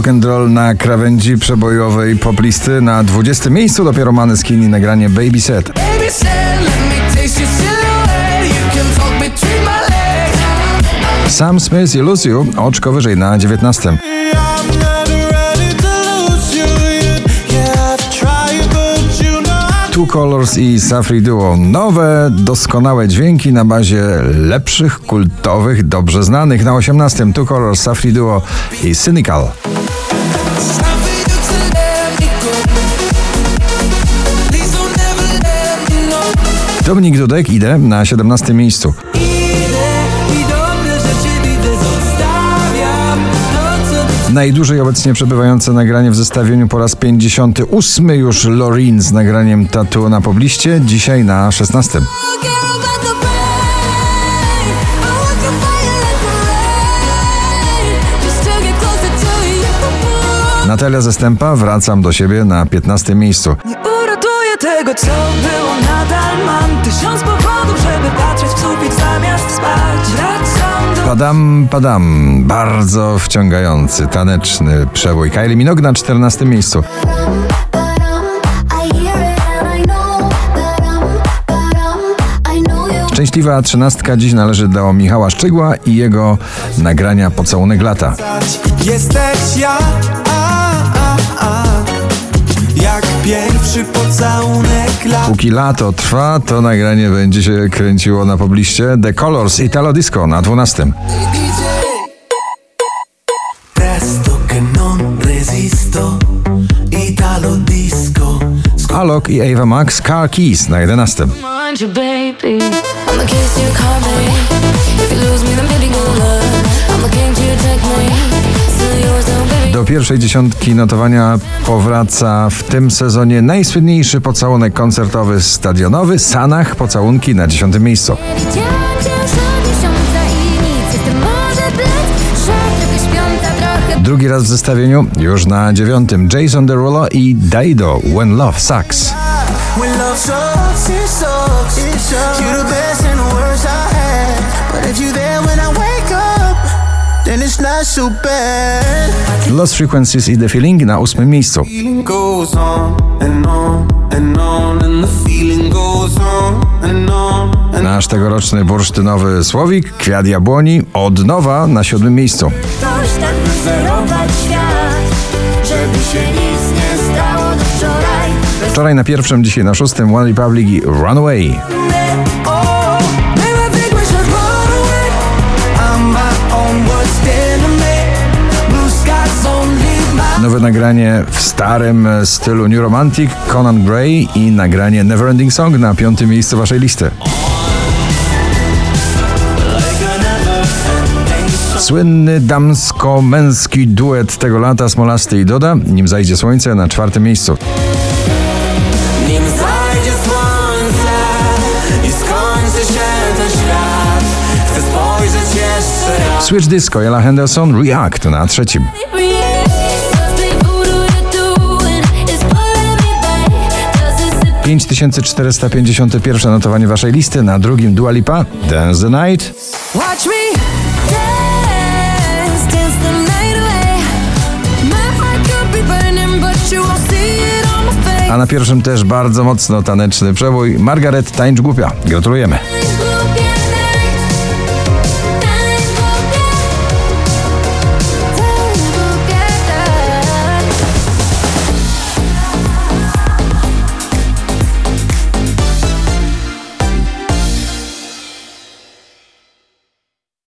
rock and roll na krawędzi przebojowej poplisty. Na 20 miejscu dopiero Maneskin i nagranie Baby Set. Sam Smith i Lucio oczko wyżej na 19. Two Colors i Safri Duo. Nowe, doskonałe dźwięki na bazie lepszych, kultowych, dobrze znanych. Na 18 Two Colors, Safri Duo i Cynical. Dominik Dudek idę na 17 miejscu. Najdłużej obecnie przebywające nagranie w zestawieniu po raz 58 już Lorin z nagraniem Tattoo na pobliście, dzisiaj na 16. Natalia Zastępa, wracam do siebie na 15 miejscu. Tego, co było, nadal mam tysiąc powodów, żeby patrzeć w sufit zamiast spać. Wracam do... Padam, padam. Bardzo wciągający, taneczny przebój. Kylie Minogue na 14 miejscu. Szczęśliwa trzynastka dziś należy do Michała Szczygła i jego nagrania Pocałunek lata. Jesteś ja, Póki lato trwa, to nagranie będzie się kręciło na pobliście The Colors Italo Disco na 12. Presto che non resisto, Italo disco. Alok i Ava Max Car Keys na 11. pierwszej dziesiątki notowania powraca w tym sezonie najsłynniejszy pocałunek koncertowy stadionowy Sanach Pocałunki na 10 miejscu. Drugi raz w zestawieniu już na dziewiątym Jason Derulo i Daido When Love Sucks. When love sucks, it sucks. Lost Frequencies i The Feeling na ósmym miejscu. Nasz tegoroczny bursztynowy słowik Kwiat Jabłoni od nowa na siódmym miejscu. ktoś tak wyzerować świat, żeby się nic nie stało do wczoraj. Wczoraj na pierwszym, dzisiaj na szóstym One Republic i Runaway. Nowe nagranie w starym stylu New Romantic Conan Gray i nagranie Neverending Song na piątym miejscu waszej listy. Słynny damsko-męski duet tego lata Smolasty i Doda, nim zajdzie słońce na czwartym miejscu. Nim zajdzie słońce i skończy się ten świat, chcę spojrzeć jeszcze raz. Switch Disco, Ella Henderson, React na trzecim. 5451 notowanie waszej listy, na drugim Dua Lipa, Dance the Night. Watch me dance, dance the night away. My heart could be burning, but you won't see it on my face. A na pierwszym też bardzo mocno taneczny przebój Margaret Tańcz Głupia. Gratulujemy.